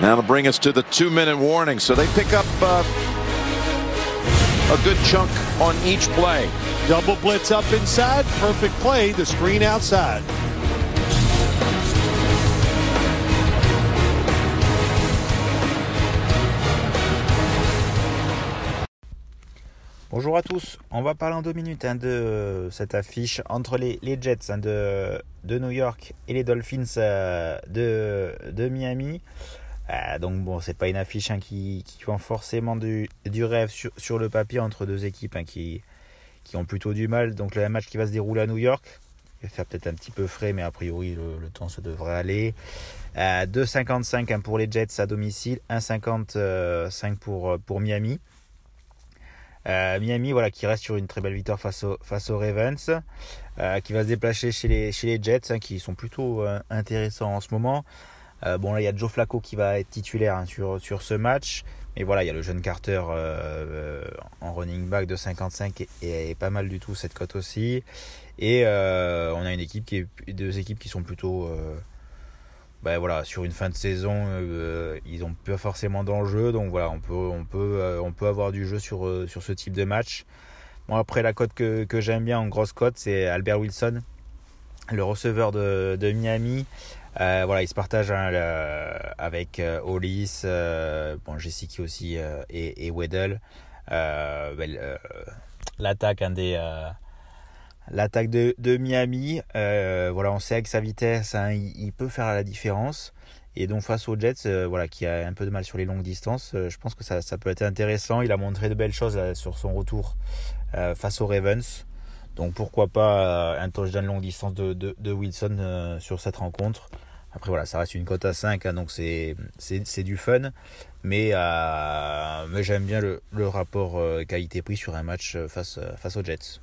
That'll bring us to the two-minute warning. So they pick up uh, a good chunk on each play. Double blitz up inside. Perfect play. The screen outside. Bonjour à tous, on va parler en deux minutes hein, de cette affiche entre les, Jets hein, de, de, New York et les Dolphins euh, de, de, Miami. Euh, donc bon, c'est pas une affiche hein, qui, qui vend forcément du, rêve sur, le papier entre deux équipes qui, qui ont plutôt du mal. Donc le match qui va se dérouler à New York, il va faire peut-être un petit peu frais, mais a priori le, temps ça devrait aller. Euh, 2,55 pour les Jets à domicile, 1,55 pour, pour Miami. Euh, Miami, voilà, qui reste sur une très belle victoire face, aux Ravens, euh, qui va se déplacer chez les, chez Jets, hein, qui sont plutôt euh, intéressants en ce moment. Bon, là, il y a Joe Flacco qui va être titulaire hein, sur, ce match. Mais voilà, il y a le jeune Carter en running back de 55 et, pas mal du tout cette cote aussi. Et on a deux équipes qui sont plutôt ben voilà, sur une fin de saison, euh, ils n'ont pas forcément d'enjeu. Donc voilà, on peut, euh, avoir du jeu sur, euh, sur ce type de match. Bon, après, la cote que j'aime bien en grosse cote, c'est Albert Wilson, le receveur de, de Miami. voilà, il se partage hein, avec Hollis, bon, Jessica aussi et, et Weddle. Ben, l'attaque, un des L'attaque de, Miami, euh, voilà, on sait avec sa vitesse, hein, il, peut faire la différence. Et donc face aux Jets, euh, voilà, qui a un peu de mal sur les longues distances, euh, je pense que ça, peut être intéressant. Il a montré de belles choses sur son retour face aux Ravens. Donc pourquoi pas un touchdown longue distance de, Wilson sur cette rencontre. Après voilà, ça reste une cote à 5, hein, donc c'est du fun. Mais, mais j'aime bien le, rapport qualité-prix sur un match face aux Jets.